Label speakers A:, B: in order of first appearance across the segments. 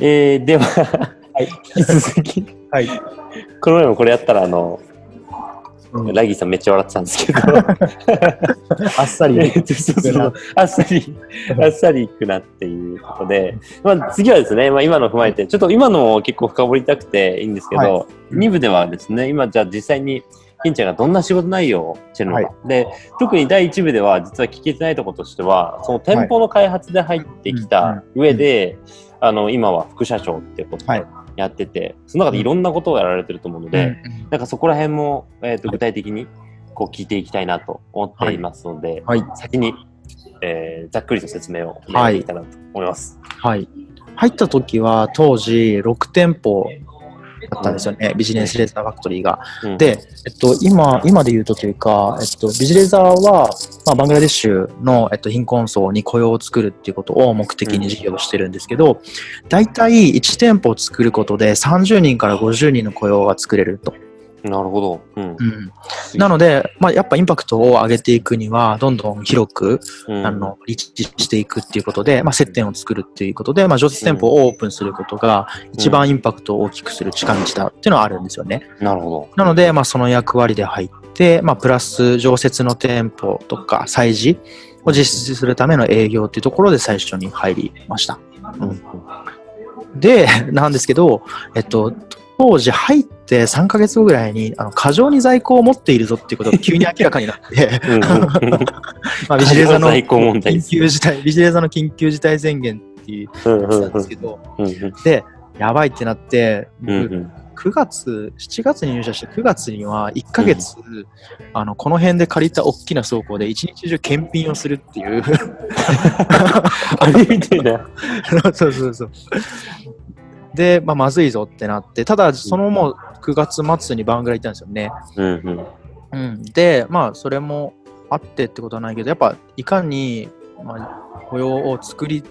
A: えー、では、
B: はい。
A: 引き続き、
B: はい。
A: この前もこれやったら、あの、
B: うん。
A: ラギーさんめっちゃ笑ってたんですけど、
B: あっさり。
A: えっとそうそうそう。あっさり、あっさりいくなっていうことで、まあ、次はですね、まあ、今の踏まえて、ちょっと今のも結構深掘りたくていいんですけど、
B: は
A: 2部ではですね、今じゃあ実際に、金ちゃんがどんな仕事内容をしてるのか、
B: は
A: で、特に第1部では実は聞けてないところとしては、その店舗の開発で入ってきた上で、あの、今は副社長ってこと
B: はい
A: をやってて、その中でいろんなことをやられてると思うので、なんかそこら辺も、えー、と具体的にこう聞いていきたいなと思っていますので、
B: はい。
A: 先に、えーざっくりと説明をお願いできたらと思います。
B: はい。入った時は当時6店舗だったんですよね、ビジネスレーザーファクトリーが。
A: うん、
B: で、えっと、今、今で言うとというか、えっと、ビジレーザーは、まあ、バングラデシュの、えっと、貧困層に雇用を作るっていうことを目的に事業をしてるんですけど、大体1店舗を作ることで30人から50人の雇用が作れると。
A: なるほど。うん
B: うん、なので、まあ、やっぱインパクトを上げていくには、どんどん広く、
A: うん
B: あの、リーチしていくっていうことで、まあ、接点を作るっていうことで、まあ、常設店舗をオープンすることが、一番インパクトを大きくする近道だっていうのはあるんですよね。
A: なるほ
B: なので、まあ、その役割で入って、まあ、プラス常設の店舗とか催事を実施するための営業っていうところで最初に入りました。
A: ど。うん
B: で、なんですけど、えっと、当時入って3ヶ月後ぐらいに、あの、過剰に在庫を持っているぞっていうことが急に明らかになって、
A: うんうん
B: まあ、ビジレーザーの緊急事態、ビジザーの緊急事態宣言っていう
A: うん
B: やつなんですけど、
A: うんうん。
B: で、やばいってなって、
A: うんうん。
B: 9月、7月に入社して9月には1ヶ月、あの、この辺で借りた大きな倉庫で一日中検品をするっていう。
A: あれみたいな。
B: そうそうそう。で、まあ、まずいぞってなって、ただ、そのもう9月末にバングラ行ったんですよね。
A: うんうん
B: うん。で、まあ、それもあってってことはないけど、やっぱ、いかに、まあ、雇用を作り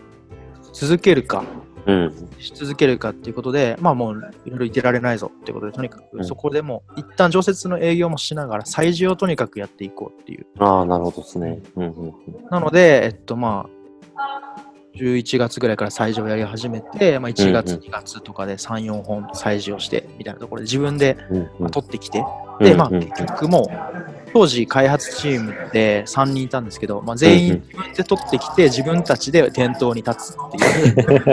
B: 続けるか、
A: うん
B: し続けるかっていうことで、まあもういろいろいてられないぞっていうことで、とにか
A: うん
B: くそこでも一旦常設の営業もしながら、催事をとにかくやっていこうっていう。
A: ああ、なるほどですね。うんうん
B: なので、えっとまあ、11月ぐらいから催事をやり始めて、まあ、1月、
A: うんうん
B: 2月とかで3、4本催事をしてみたいなところで自分で
A: うん
B: まあ取ってきて、で、まあ結局もう、当時開発チームで3人いたんですけど、まあ、全員自分で取ってきて自分たちで店頭に立つっていう。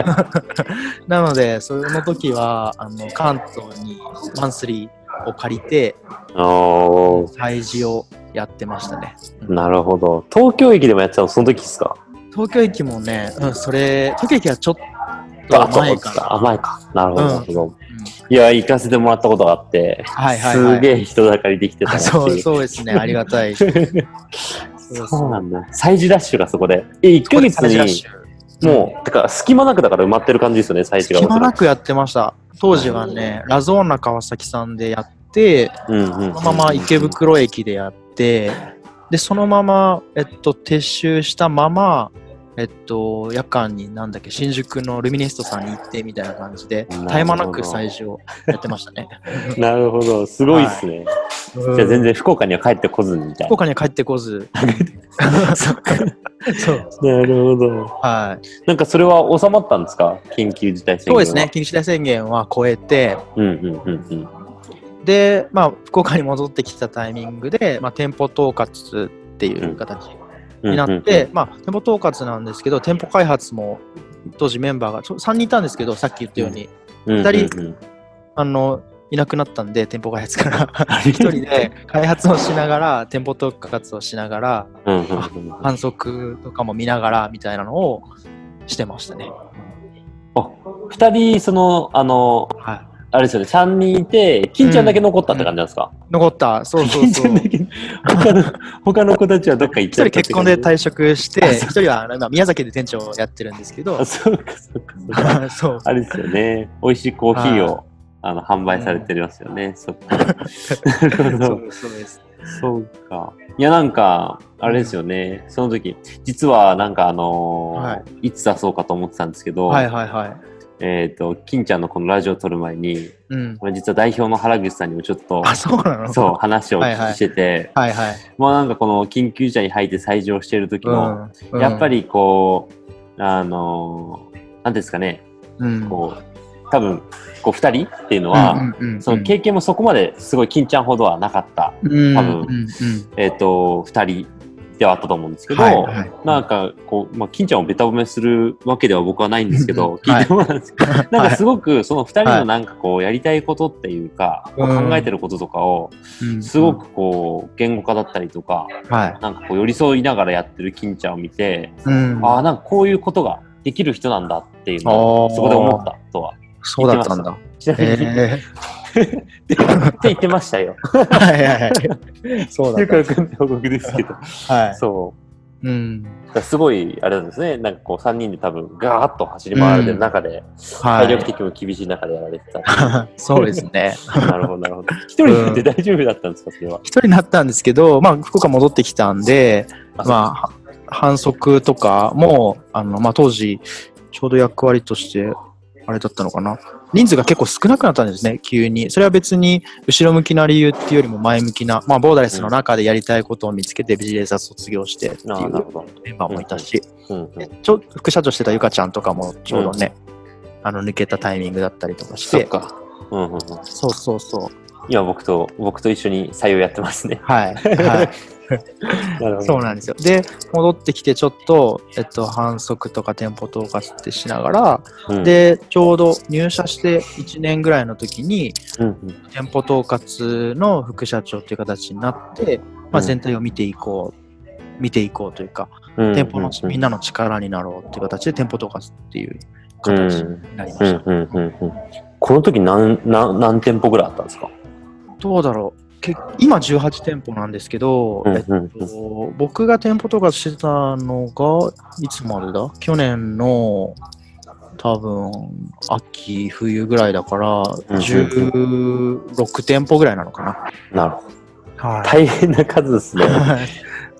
B: なので、その時は、あの、関東にマンスリーを借りて、催事をやってましたね。うん。
A: なるほど。東京駅でもやってたの、その時ですか？
B: 東京駅もね、うん、それ、東京駅はちょっと前かな。
A: あ、前か。なるほど、
B: うん
A: なるほど。
B: うん
A: いや、行かせてもらったことがあって、
B: はいはいはい
A: すげえ人だかりできてた
B: そう。そうですね、ありがたい。そう
A: なんだ。催事ラッシュがそこで。え、1ヶ月に、もう、てか、隙間なくだから埋まってる感じですよね、催事が。
B: 隙間なくやってました。当時はね、ラゾーナ川崎さんでやって。そのまま池袋駅でやって、で、そのまま、えっと、撤収したまま、えっと、夜間になんだっけ、新宿のルミネストさんに行ってみたいな感じで絶え間なく催事をやってましたね。
A: なるほど。すごいっすね。じゃあ全然福岡には帰ってこずみたい
B: 福岡には帰ってこず。
A: そっか。
B: そう。
A: なるほど。
B: はい。
A: なんかそれは収まったんですか？緊急事態宣言は。
B: そうですね、緊急事態宣言は超えて、
A: うんうんうんうん。
B: で、まあ、福岡に戻ってきたタイミングで、まあ、店舗統括っていう形になって、まあ、店舗統括なんですけど、店舗開発も当時メンバーがちょ3人いたんですけど、さっき言ったように、
A: うんうんうん、
B: 二人あの、いなくなったんで、店舗開発から。一人で開発をしながら、店舗統括をしながら、反則とかも見ながら、みたいなのをしてましたね。
A: あ二人、その、あの、
B: はい。
A: あれですよね、三人いて、金ちゃんだけ残ったって感じなんですか、
B: 残った、そうそうそう
A: 金ちゃんだ。け、他の、他の子たちはどっか行っ
B: 一人
A: ちゃったって
B: 結婚で退職して、一人は今宮崎で店長をやってるんですけど
A: あ、、そうか、そうか、そうか。
B: そう。
A: あれですよね、美味しいコーヒーを、
B: は
A: あの販売されてますよね。そっか。なるほど。
B: そうそうです。
A: そうか。いや、なんか、あれですよね。その時、実はなんかあのー、
B: はい
A: つ出そうかと思ってたんですけど、
B: はいはいはい。
A: えっ、と、金ちゃんのこのラジオを撮る前に、
B: うん。
A: 実は代表の原口さんにもちょっと、
B: あ、そうなの？
A: そう、話をお聞きしてて、
B: はいはい。
A: まあなんかこの緊急事態に入って採用している時の、
B: うん。
A: やっぱ、りこう、あのー、なんですかね、
B: うん。
A: こう、多分、こう、二人っていうのは、
B: うんうんうん
A: その経験もそこまですごい金ちゃんほどはなかった、
B: うん。
A: 多分。
B: うんうん。
A: えっ、と、二人ではあったと思うんですけど、
B: はいはい
A: なんか、こう、まあ、金ちゃんをベタ褒めするわけでは僕はないんですけど、
B: うん
A: 聞いてもらうんですけど、なんかすごく その二人
B: はい
A: のなんかこう、やりたいことっていうか、
B: うん。
A: こう考えてることとかを、
B: うん。
A: すごくこう、言語化だったりとか、
B: はい。
A: なんかこう、寄り添いながらやってる金ちゃんを見て、
B: うん。
A: ああ、なんかこういうことができる人なんだっていうの
B: あ
A: を、
B: ー。
A: そこで思ったとは。
B: そうだったんだ。
A: ちなみに、
B: え
A: って言ってましたよ。
B: ー、はいはいはい。そうだ
A: よくわ
B: った。
A: かんない報告ですけど。
B: はい。
A: そう。
B: うん。
A: すごい、あれなんですね。なんかこう、3人で多分、ガーッと走り回られてる中で、
B: はい。
A: 体力的にも厳しい中でやられてた。
B: そうですね。
A: なるほど、なるほど。一人になって大丈夫だったんですか、それは？
B: 一人になったんですけど、まあ、福岡戻ってきたんで、
A: あ
B: まあ、反則とかも、あの、まあ、当時、ちょうど役割として、あれだったのかな。人数が結構少なくなったんですね、急に。それは別に、後ろ向きな理由っていうよりも前向きな、まあ、ボーダレスの中でやりたいことを見つけて、ビジネスは卒業してっていう。メンバーもいたし、
A: うんうん。
B: ちょ副社長してたゆかちゃんとかもちょうどね、あの、抜けたタイミングだったりとかして、
A: そっか。うんうんうん。
B: そうそうそう。
A: 今僕と、僕と一緒に採用やってますね。
B: はい。はい。そうなんですよ。で、戻ってきてちょっと、えっと、反則とか店舗統括ってしながら、
A: うん、
B: で、ちょうど入社して1年ぐらいの時に、
A: うんうん、
B: 店舗統括の副社長という形になって、まあ、
A: うん
B: 全体を見ていこう、見ていこうというか、
A: うん
B: 店舗のみん
A: な
B: なの力になろうという形で店舗統括っていう形になりました。
A: うんうんうんうん。この時何、何、何店舗ぐらいあったんですか？
B: どうだろうけ今18店舗なんですけど、えっと、僕が店舗統括してたのが、いつまでだ？去年の多分、秋、冬ぐらいだから、
A: うん
B: 16店舗ぐらいなのかな。
A: なるほど。
B: は
A: 大変な数ですね。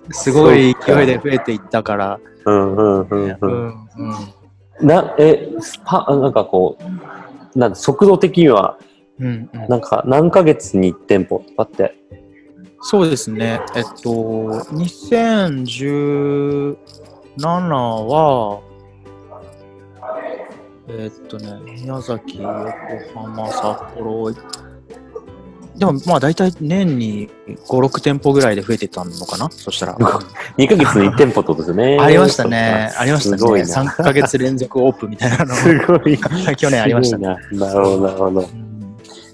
B: い。すごい勢いで増えていったから。
A: うんうんうん
B: う
A: うん。
B: んうん
A: な、え、スパ、なんかこう、なん速度的には、
B: うんうん
A: なんか何ヶ月に1店舗とかって。
B: そうですね。えっと、2017は、えっとね、宮崎、横浜、札幌、でもまあ大体年に5、6店舗ぐらいで増えてたのかな？そしたら。
A: 2ヶ月に1店舗ってことですよね。
B: ありましたね。ありましたね。
A: すごいな。
B: 3ヶ月連続オープンみたいなの
A: すごい。
B: 去年ありましたね。
A: ね。なるほど、なるほど。
B: うん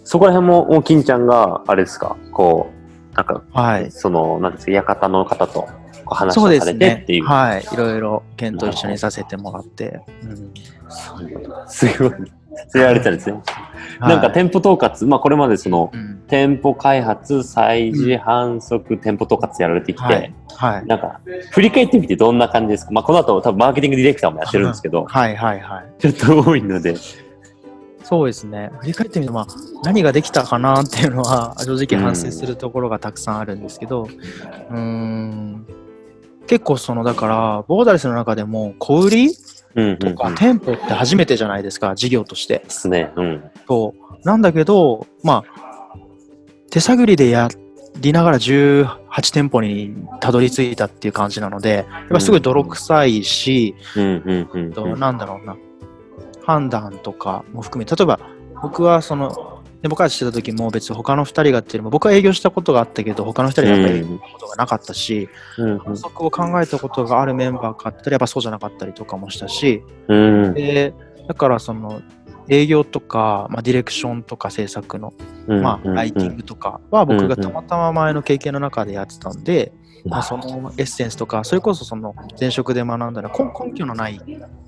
A: そこら辺も、もう金ちゃんが、あれですか、こう、なんか、
B: はい。
A: その、なんですか、館の方と話をされてっていう。。
B: はい。いろいろ、ケンと一緒にさせてもらって。うん
A: すごい。それやられてたんですね。なんか
B: はい
A: 店舗統括、まあこれまでその、
B: うん
A: 店舗開発、催事、反則、店舗統括やられてきて、
B: はい。はい。
A: なんか、振り返ってみてどんな感じですか？まあこの後多分マーケティングディレクターもやってるんですけど、
B: はいはいはい。
A: ちょっと多いので。
B: そうですね。振り返ってみると、まあ、何ができたかなっていうのは、正直反省するところがたくさんあるんですけど、うーん、結構その、だから、ボーダレスの中でも、小売り。とか
A: で
B: 店舗って初めてじゃないですか、事業として。
A: すね。うん。
B: そう。なんだけど、まあ、手探りでやりながら18店舗にたどり着いたっていう感じなので、やっぱすごい泥臭いし、
A: うんうんうん
B: と、
A: うん。
B: なんだろうな、判断とかも含め、例えば僕はその、で僕がしてた時も別に他の2人がっていうよりも、僕は営業したことがあったけど、他の2人がやっぱり営業したことがなかったし、
A: うん。
B: 反則を考えたことがあるメンバーかって言ったらやっぱそうじゃなかったりとかもしたし、
A: うん。うん
B: で、だからその、営業とか、まあ、ディレクションとか制作の、
A: うん。
B: まあ、ライティングとかは僕がたまたま前の経験の中でやってたんで、まあ、そのエッセンスとか、それこそその前職で学んだら根根拠のない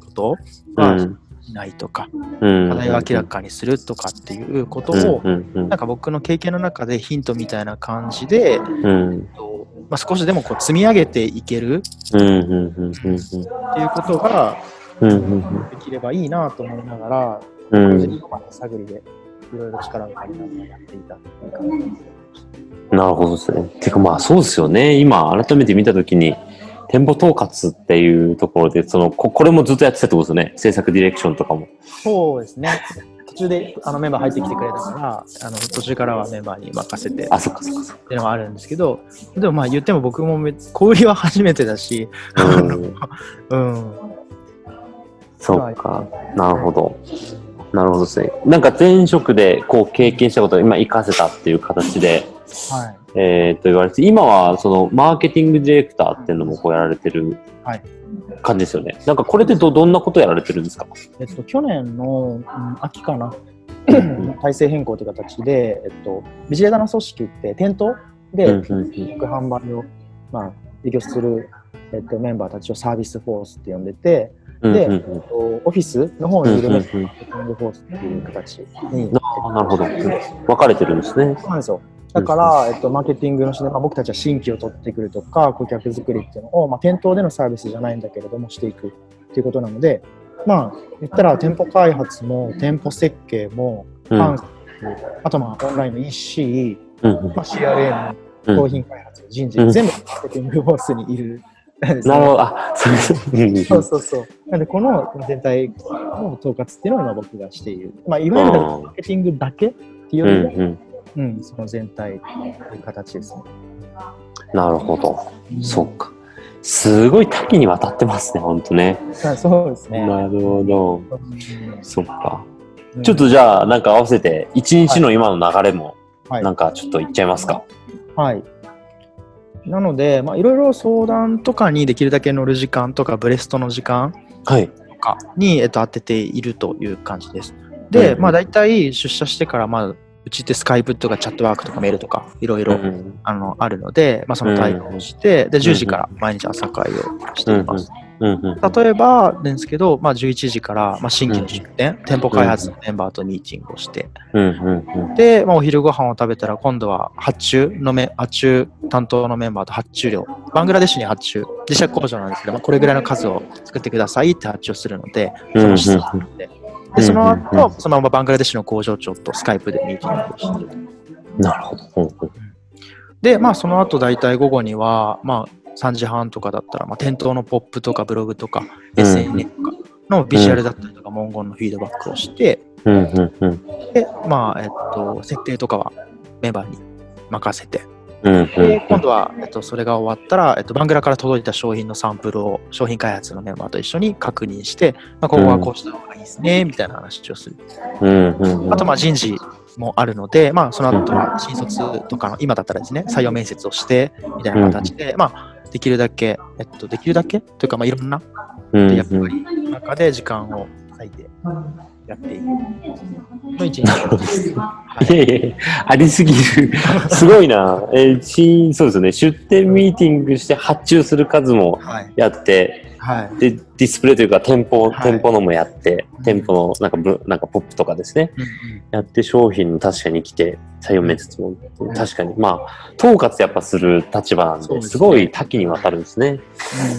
B: ことは
A: うん。
B: しないとか、
A: うん
B: 課題を明らかにするとかっていうことを、なんか僕の経験の中でヒントみたいな感じで、
A: うん
B: とまあ、少しでもこう積み上げていけるっていうことができればいいなと思いながら、
A: うん
B: 探りでいろいろ力を借りながらやっていたっていう感じです。
A: なるほどですね。てかまあそうですよね。今改めて見たときに、店舗統括っていうところで、そのこ、これもずっとやってたってことですよね。制作ディレクションとかも。
B: そうですね。途中であのメンバー入ってきてくれたから、あの途中からはメンバーに任せてっ
A: あ、そっかそっかそっ
B: ていうのがあるんですけど、でもまあ言っても僕もめ小売りは初めてだし、
A: か。うん。
B: うん、
A: そっか。なるほど。なるほどですね。なんか前職でこう経験したことを今活かせたっていう形で、
B: はい。
A: えー、と言われて、今はそのマーケティングディレクターっていうのもこうやられてる
B: はい。
A: 感じですよね。なんかこれってどどんなことやられてるんですか？
B: えっと、去年の、うん秋かな、
A: ん
B: 体制変更という形で、えっと、ビジネスの組織って店頭で
A: うんうんうん。
B: 販売を、まあ、営業する、えっと、メンバーたちをサービスフォースって呼んでて、で、
A: うんうん。
B: えっと、オフィスの方
A: うん
B: にいるマーケティングフォースっていう形に、
A: なるほど。分かれてるんですね。
B: そうなんですよ。だから、えっと、マーケティングの視点、まあ、僕たちは新規を取ってくるとか、顧客作りっていうのを、まあ、店頭でのサービスじゃないんだけれども、していくっていうことなので、まあ、言ったら店舗開発も、店舗設計も、
A: うん
B: ファンクあとまあオンラインの EC、
A: うんうん
B: まあ、CRM、
A: うん
B: 商品開発、人事、
A: うん
B: 全部マーケティングフォースにいる。
A: なるほど。あ、そう
B: そうそうそう。なので、この全体の統括っていうのを今僕がしている。まあ、いわゆるマーケティングだけっていう
A: う
B: よりも、
A: んうん
B: うん、その全体という形ですね。
A: なるほど。そっか。すごい多岐にわたってますね、ほんとね。
B: あそうですね。
A: なるほど。
B: うん
A: そっか。ちょっとじゃあ、なんか合わせて、一日の今の流れも、
B: はい
A: なんかちょっと言っちゃいますか？
B: はい。なので、まあ、いろいろ相談とかにできるだけ乗る時間とか、ブレストの時間
A: はい。
B: とかに、えっと、当てているという感じです。で、
A: うん
B: まあ、大体出社してから、まあ、うちってスカイプとかチャットワークとかメールとか、いろいろ、
A: うん。
B: あのあるので、まあ、その対応をして、で、10時から毎日朝会をしています。例えばですけど、まあ、11時から、まあ、新規の出店、店舗開発のメンバーとミーティングをして、で、まあ、お昼ご飯を食べたら、今度は発注のめ、発注担当のメンバーと発注量、バングラデシュに発注、自社工場なんですけど、まあ、これぐらいの数を作ってくださいって発注をするので、その質問で。
A: うんうん
B: 後、そのままバングラデシュの工場長とスカイプでミーティングをして、
A: なるほど。
B: で、まあ、その後、大体午後には、まあ、3時半とかだったら、まあ、店頭のポップとかブログとか、
A: うん。
B: SNS とかのビジュアルだったりとか、文言のフィードバックをして、
A: うんうんうん。
B: で、まあ、えっと、設定とかはメンバーに任せて、で、今度は、えっと、それが終わったら、えっと、バングラから届いた商品のサンプルを商品開発のメンバーと一緒に確認して、まあ、ここはこうした方がいいですね、みたいな話をする。
A: うんうんうん。
B: あと、まあ、人事もあるので、まあ、その後は新卒とかの、今だったらですね、採用面接をして、みたいな形で、まあ、できるだけ、えっと、できるだけ？というか、まあ、いろんな役割の中で時間を割いてやっていくの一日です。は い
A: いやいありすぎる。すごいな。えーしそうですよね。出店ミーティングして発注する数も
B: はい。
A: やって、
B: はい。
A: で、ディスプレイというか店舗、
B: はい
A: 店舗のもやって、店舗のなんかブなんかポップとかですね。
B: うんうん
A: やって商品確かに来て、採用面接も、確かに、まあ、統括やっぱする立場なんで、
B: ね
A: すごい多岐にわたるんですね。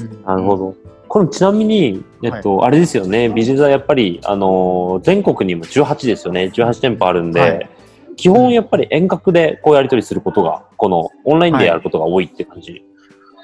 B: うん
A: なるほど。これちなみに、えっと、あれですよね、ビジネスはやっぱり、あのー全国にも18ですよね、18店舗あるんで、
B: はい。
A: 基本やっぱり遠隔でこうやり取りすることが、このオンラインでやることが多いって感じ。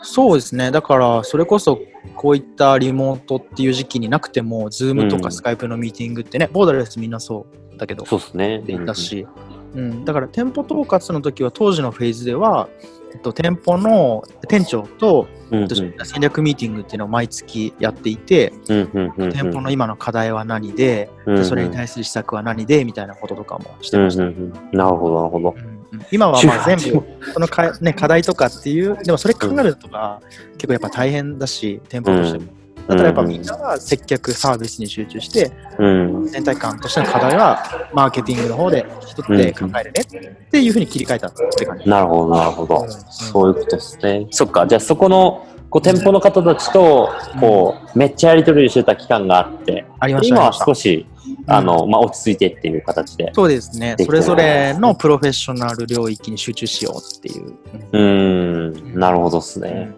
B: そうですね。だから、それこそ、こういったリモートっていう時期になくても、ズームと
A: うん。
B: かスカイプのミーティングってね、ボーダレスみんなそうだけど、
A: そうですね。
B: でいたし、うん、だから店舗統括の時は当時のフェーズでは、えっと、店舗の店長と、
A: うん、うん。
B: えっと戦略ミーティングっていうのを毎月やっていて、
A: うんうんうんうん。
B: 店舗の今の課題は何で、
A: うんうん。
B: でそれに対する施策は何でみたいなこととかもして
A: うん
B: ました。
A: うんうんなるほど、なるほど。
B: うんうん。今はまあ 全
A: 18
B: 部そのか、ね、課題とかっていうでもそれ考えるとか、結構やっぱ大変だし店舗としても、だからやっぱみんなが接客サービスに集中して
A: うん。
B: 全体感としての課題はマーケティングの方で一つで考えるねっていうふうに切り替えたって感じ。
A: なるほど、なるほど。
B: うん
A: そういうことですね。そっか、じゃあそこの、こう店舗の方たちと、こう、めっちゃやり取りしてた期間があって、
B: ありました
A: 今は少し、あの、まあ、落ち着いてっていう形で。
B: そうですねそれぞれのプロフェッショナル領域に集中しようっていう。
A: うーん、なるほどです
B: うん
A: ね。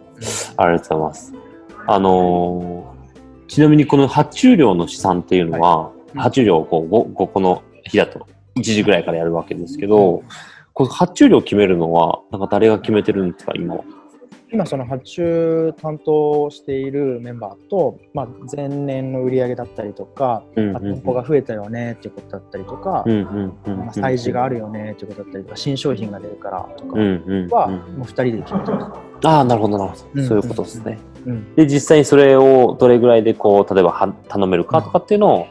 A: ありがとうございます。あのーちなみにこの発注量の試算っていうのは、
B: い。
A: 発注量をこう 5, 5個の日だと1時ぐらいからやるわけですけど、この発注量を決めるのは、なんか誰が決めてるんですか、今は？
B: 今その発注担当しているメンバーと、まあ、前年の売り上げだったりとか、
A: うん
B: あ店舗が増えたよねっていうことだったりとか、
A: うんうんうん
B: まあ、催事があるよねっていうことだったりとか、新商品が出るからとか
A: うんうん
B: は、
A: うん
B: もう2人で決めてま
A: ああ、なるほど、なるほど。
B: うん
A: そういうことですね。
B: す。うん、
A: で、実際にそれをどれぐらいでこう、例えばは頼めるかとかっていうのを、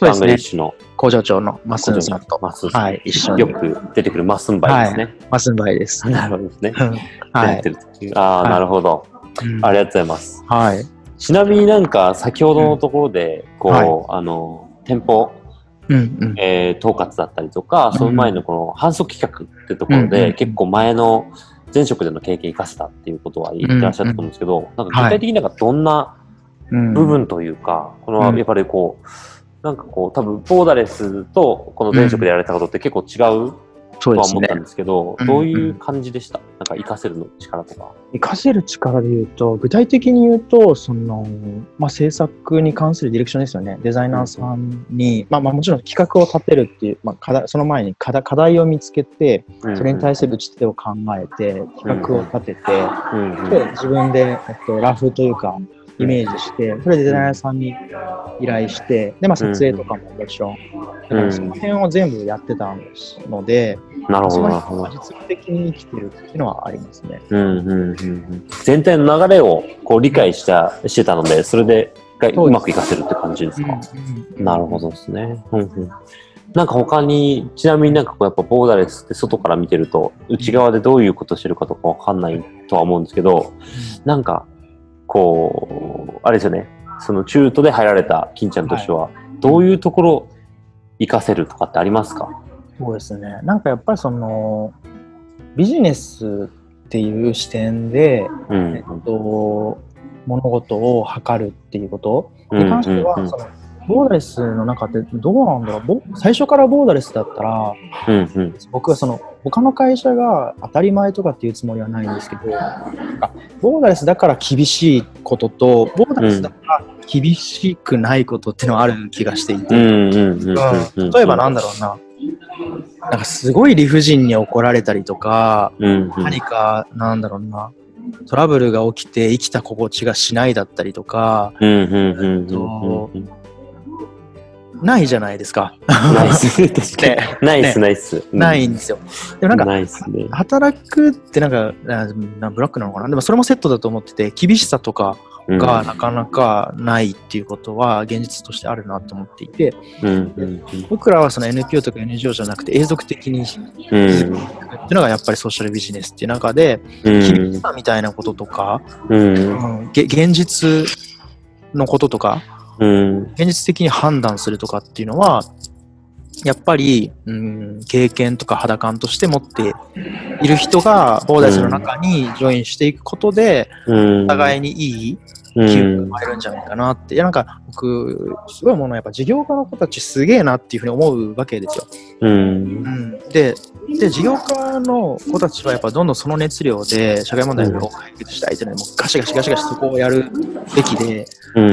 A: バングリッシュの
B: 工場長のマスンさんと。はい、一緒に
A: よく出てくるマスンバイですね。
B: マスンバイです。
A: なるほどですね。
B: はい
A: ああ、
B: はい
A: なるほど。
B: うん
A: ありがとうございます。
B: はい。
A: ちなみになんか先ほどのところで、こう、
B: はい
A: あの、店舗、
B: うんうん。
A: えー統括だったりとか、その前のこの反則企画ってところで、
B: うん
A: 結構前の前職での経験生かせたっていうことは言ってらっしゃったと思うんですけど、なんか具体的になんかどんな
B: うん
A: 部分というか、こ
B: うん
A: のやっぱりこう、なんかこう、多分ボーダレスとこの前職でやられたことって結構違うとは思った。んですけど、
B: うん
A: どういう感じでした？なんか活かせるの力とか。
B: 活かせる力で言うと、具体的に言うと、その、まあ、制作に関するディレクションですよね。デザイナーさんに、まあ、まあ、もちろん企画を立てるっていう、まあ、課題、その前に課題課題を見つけて、それに対する打ち手を考えて、企画を立てて、
A: うんうん
B: で、自分で、えっと、ラフというか、イメージして、それでデザイナーさんに依頼して、で、まあ、撮影とかももちろん、だからその辺を全部やってたので、
A: なるほど、なるほど。
B: 実務的に生きてるっていうのはありますね。
A: うんうんうんうん。全体の流れをこう理解したしてたので、それで
B: う
A: まく活かせるって感じですか？なるほどですね。うんうん。なんか他に、ちなみになんかこうやっぱボーダレスって外から見てると、内側でどういうことしてるかとかわかんないとは思うんですけど、なんか、こう、あれですよね、その中途で入られた金ちゃんとしては、どういうところ活かせるとかってありますか？
B: そうですね。なんかやっぱりその、ビジネスっていう視点で、
A: うん。
B: えっと、物事を測るっていうこと
A: うん
B: に関しては、
A: うん。
B: そのボーダレスの中ってどうなんだろう。ボ最初からボーダレスだったら
A: うんうん。
B: 僕はその他の会社が当たり前とかっていうつもりはないんですけどボーダレスだから厳しいこととボーダレスだから厳しくないことっていうのはある気がしていて、例えばなんだろうな。なんかすごい理不尽に怒られたりとか、
A: うんうん。
B: 何かなんだろうな。トラブルが起きて生きた心地がしないだったりとか
A: うんうんうんうんうん
B: ないじゃないですか。
A: ナイス。確かに
B: ね。
A: ナイス、ナイス。うん
B: ないんですよ。でもなんか
A: ね。
B: 働くってなんかななブラックなのかな？でもそれもセットだと思ってて厳しさとか
A: うん
B: がなかなかないっていうことは現実としてあるなと思っていて
A: うんうん
B: 僕らはその NPO とか NGO じゃなくて永続的にって
A: うん
B: いうのがやっぱりソーシャルビジネスっていう中で
A: うん
B: 厳しさみたいなこととか、
A: うん
B: うんげ現実のこととか
A: うん。
B: 現実的に判断するとかっていうのはやっぱり、うん、経験とか肌感として持っている人がボーダーズの中にジョインしていくことで、
A: うん。
B: お互いにいい
A: うん。
B: 気分が生まれるんじゃないかなって、いやなんか僕すごいものやっぱ事業家の子たちすげえなっていうふうに思うわけですよ。
A: うん。
B: うん、でで事業家の子たちはやっぱどんどんその熱量で社会問題を解決したいというのでもうガシガシガシガシそこをやるべきで。
A: うん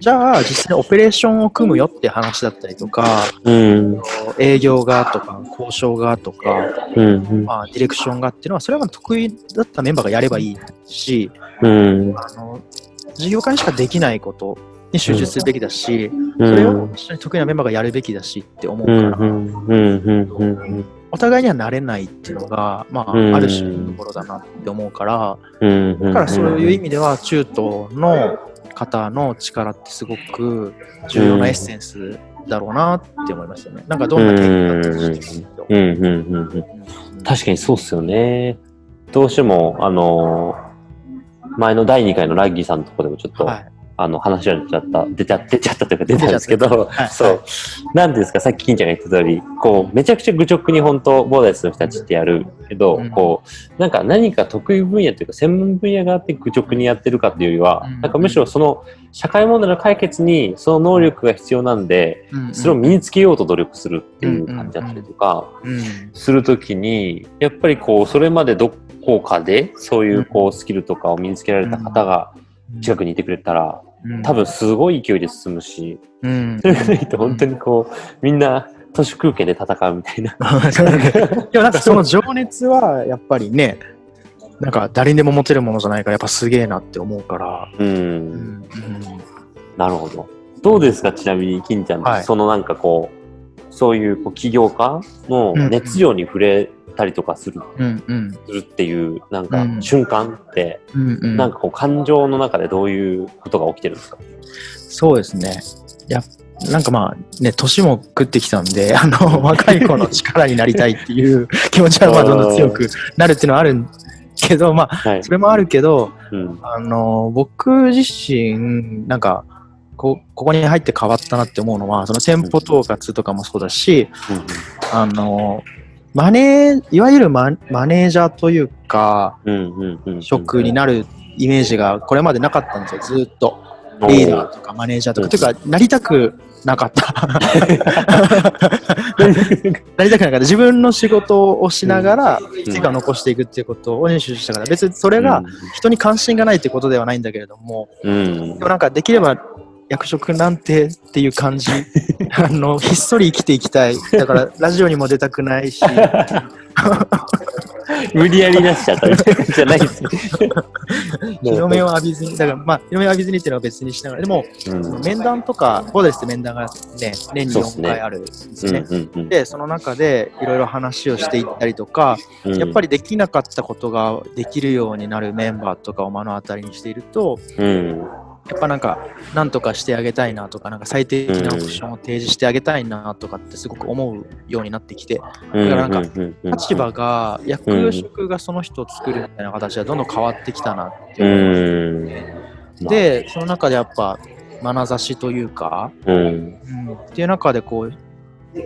B: じゃあ実際にオペレーションを組むよって話だったりとか
A: うん。
B: 営業側とか交渉側とか、
A: うん
B: まあ、ディレクション側っていうのはそれはまあ得意だったメンバーがやればいいし
A: うん。
B: あの事業家にしかできないことに集中するべきだし、
A: うん。
B: それを一緒に得意なメンバーがやるべきだしって思うから、
A: うんうんうんうん
B: お互いにはなれないっていうのが、まあ、
A: うん
B: ある種のところだなって思うから、
A: うん。
B: だからそういう意味では中東の方の力ってすごく重要なエッセンスだろうなって思いますよね。なんかどんな経験だったとしても
A: うん。うん。うん。うん。確かにそうっすよね。どうしても、あの前の第2回のラッギーさんのとこでもちょっと、
B: はい。
A: あの、話が出ちゃった、出ちゃ出ちゃったというか出たんですけど、
B: はい。
A: そう。なんですか、さっき金ちゃんが言った通り、こう、めちゃくちゃ愚直に本当、ボーダレスの人たちってやるけど、
B: うん。
A: こう、なんか何か得意分野というか、専門分野があって愚直にやってるかっていうよりは、
B: うん。
A: なんかむしろその、社会問題の解決にその能力が必要なんで、
B: うん。
A: それを身につけようと努力するっていう感じだったりとか、
B: うん。
A: するときに、やっぱりこう、それまでどこかで、そういうこう、スキルとかを身につけられた方が近くにいてくれたら、
B: うん
A: 多分すごい勢いで進むし、
B: うん
A: それがないと本当にこう、みんな都市空間で戦うみたいな。
B: でもなんかその情熱はやっぱりね、なんか誰にでも持てるものじゃないからやっぱすげえなって思うから。
A: う。
B: うんん
A: なるほど。どうですか？ちなみに、金ちゃん、
B: はい
A: そのなんかこう、そういうこう起業家の熱量に触れたりとかする,、
B: うんうん。
A: するっていう、なんか
B: うん。
A: 瞬間って、
B: うんうん。
A: なんかこう感情の中でどういうことが起きてるんですか？
B: そうですね。やっなんかまあね、年も食ってきたんで、あの、若い子の力になりたいっていう 気持ちはまあどんどん強くなるっていうのはあるけど、まあ、はい、それもあるけど、うん、あの、僕自身、なんか、こここに入って変わったなって思うのは、その店舗統括とかもそうだし、うん、あの、マネー、いわゆるママネージャーというか、職になるイメージがこれまでなかったんですよ、ずっと。リーダーとかマネージャーとか。というか、なりたくなかった。なりたくなかった。自分の仕事をしながら、成果を残していくっていうことを練習したから、別にそれが人に関心がないってことではないんだけれども、うん、でもなんかできれば役職なんてっていう感じ。あの、ひっそり生きていきたい。だから、ラジオにも出たくないし。
A: 無理やり出しちゃったみたいな じゃないです
B: 日の目を浴びずに、だからまあ、日の目を浴びずにっていうのは別にしながら、でも、うん、面談とか、こうですって面談がね、年に4回あるんですね。そで、うんうん、その中でいろいろ話をしていったりとか、うん、やっぱりできなかったことができるようになるメンバーとかを目の当たりにしていると、うんやっぱなんか、なんとかしてあげたいなとか、なんか最低的なオプションを提示してあげたいなとかってすごく思うようになってきて、だからなんか、立場が、役職がその人を作るみたいな形はどんどん変わってきたなって思う。で、その中でやっぱ、眼差しというか、うん、っていう中でこう、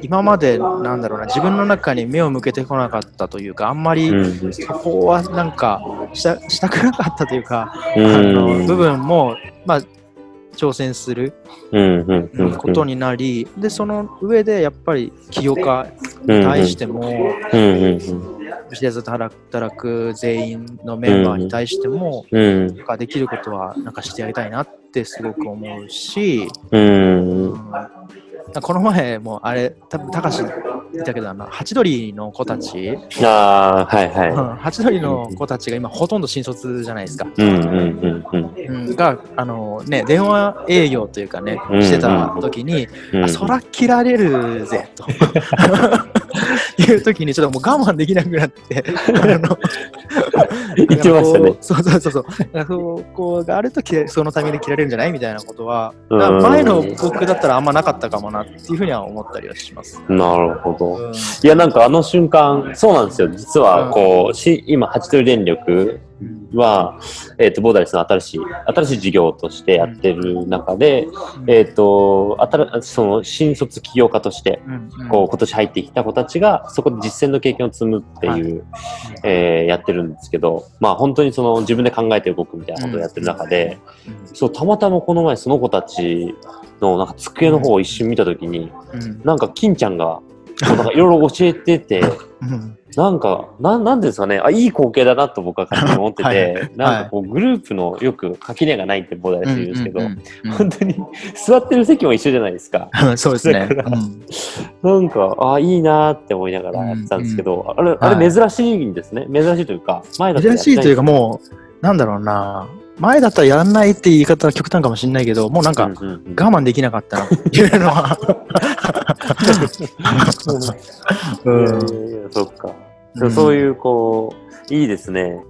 B: 今までなんだろうな自分の中に目を向けてこなかったというかあんまりそこはなんかしたしたくなかったというか、あの部分も、まあ、挑戦することになり、でその上でやっぱり起業家に対しても、吉田で働く全員のメンバーに対しても、なんかできることはなんかしてやりたいなってすごく思うし、うんこの前もあれ、多分高橋いたけど、あの、ハチドリの子たち。
A: ああ、はいはい。うん、
B: ハチドリの子たちが今ほとんど新卒じゃないですか。うんうんうんうん。が、あのね、電話営業というかね、してた時に、うんうん、あ、そら切られるぜ、と。いう時にちょっともう我慢できなくなって、あの、
A: 言ってましたね。
B: そうそうそうそう。そこがあるとそのタイミングで切られるんじゃないみたいなことは、前の僕だったらあんまなかったかもなっていうふうには思ったりはします。
A: なるほど。いや、なんかあの瞬間、そうなんですよ。実は、こう、し今、八鳥電力は、えっ、ー、と、ボーダレスの新しい、新しい事業としてやってる中で、えっ、ー、と、新その新卒起業家として、こう、今年入ってきた子たちが、そこで実践の経験を積むっていう、えー、やってるんですけど、まあ本当にその自分で考えて動くみたいなことをやってる中で、そう、たまたまこの前その子たちのなんか机の方を一瞬見たときに、なんか金ちゃんが、なんかいろいろ教えてて、なんか、なん、なんですかね、あ、いい光景だなと僕は勝手に思ってて、はい、なんかこう、グループのよく垣根がないってボーダーで言うんですけど、本当に 座ってる席も一緒じゃないですか。
B: そうですね。
A: うん、なんか、あ、いいなって思いながらやってたんですけど、うんうん、あれ、あれ珍しいんですね。珍しいというか、
B: 前だった珍しいというかもう、なんだろうな、前だったらやらないって言い方は極端かもしれないけど、もうなんか我慢できなかったなっていうのは
A: うん、そっか。そういう、こう、いいですね。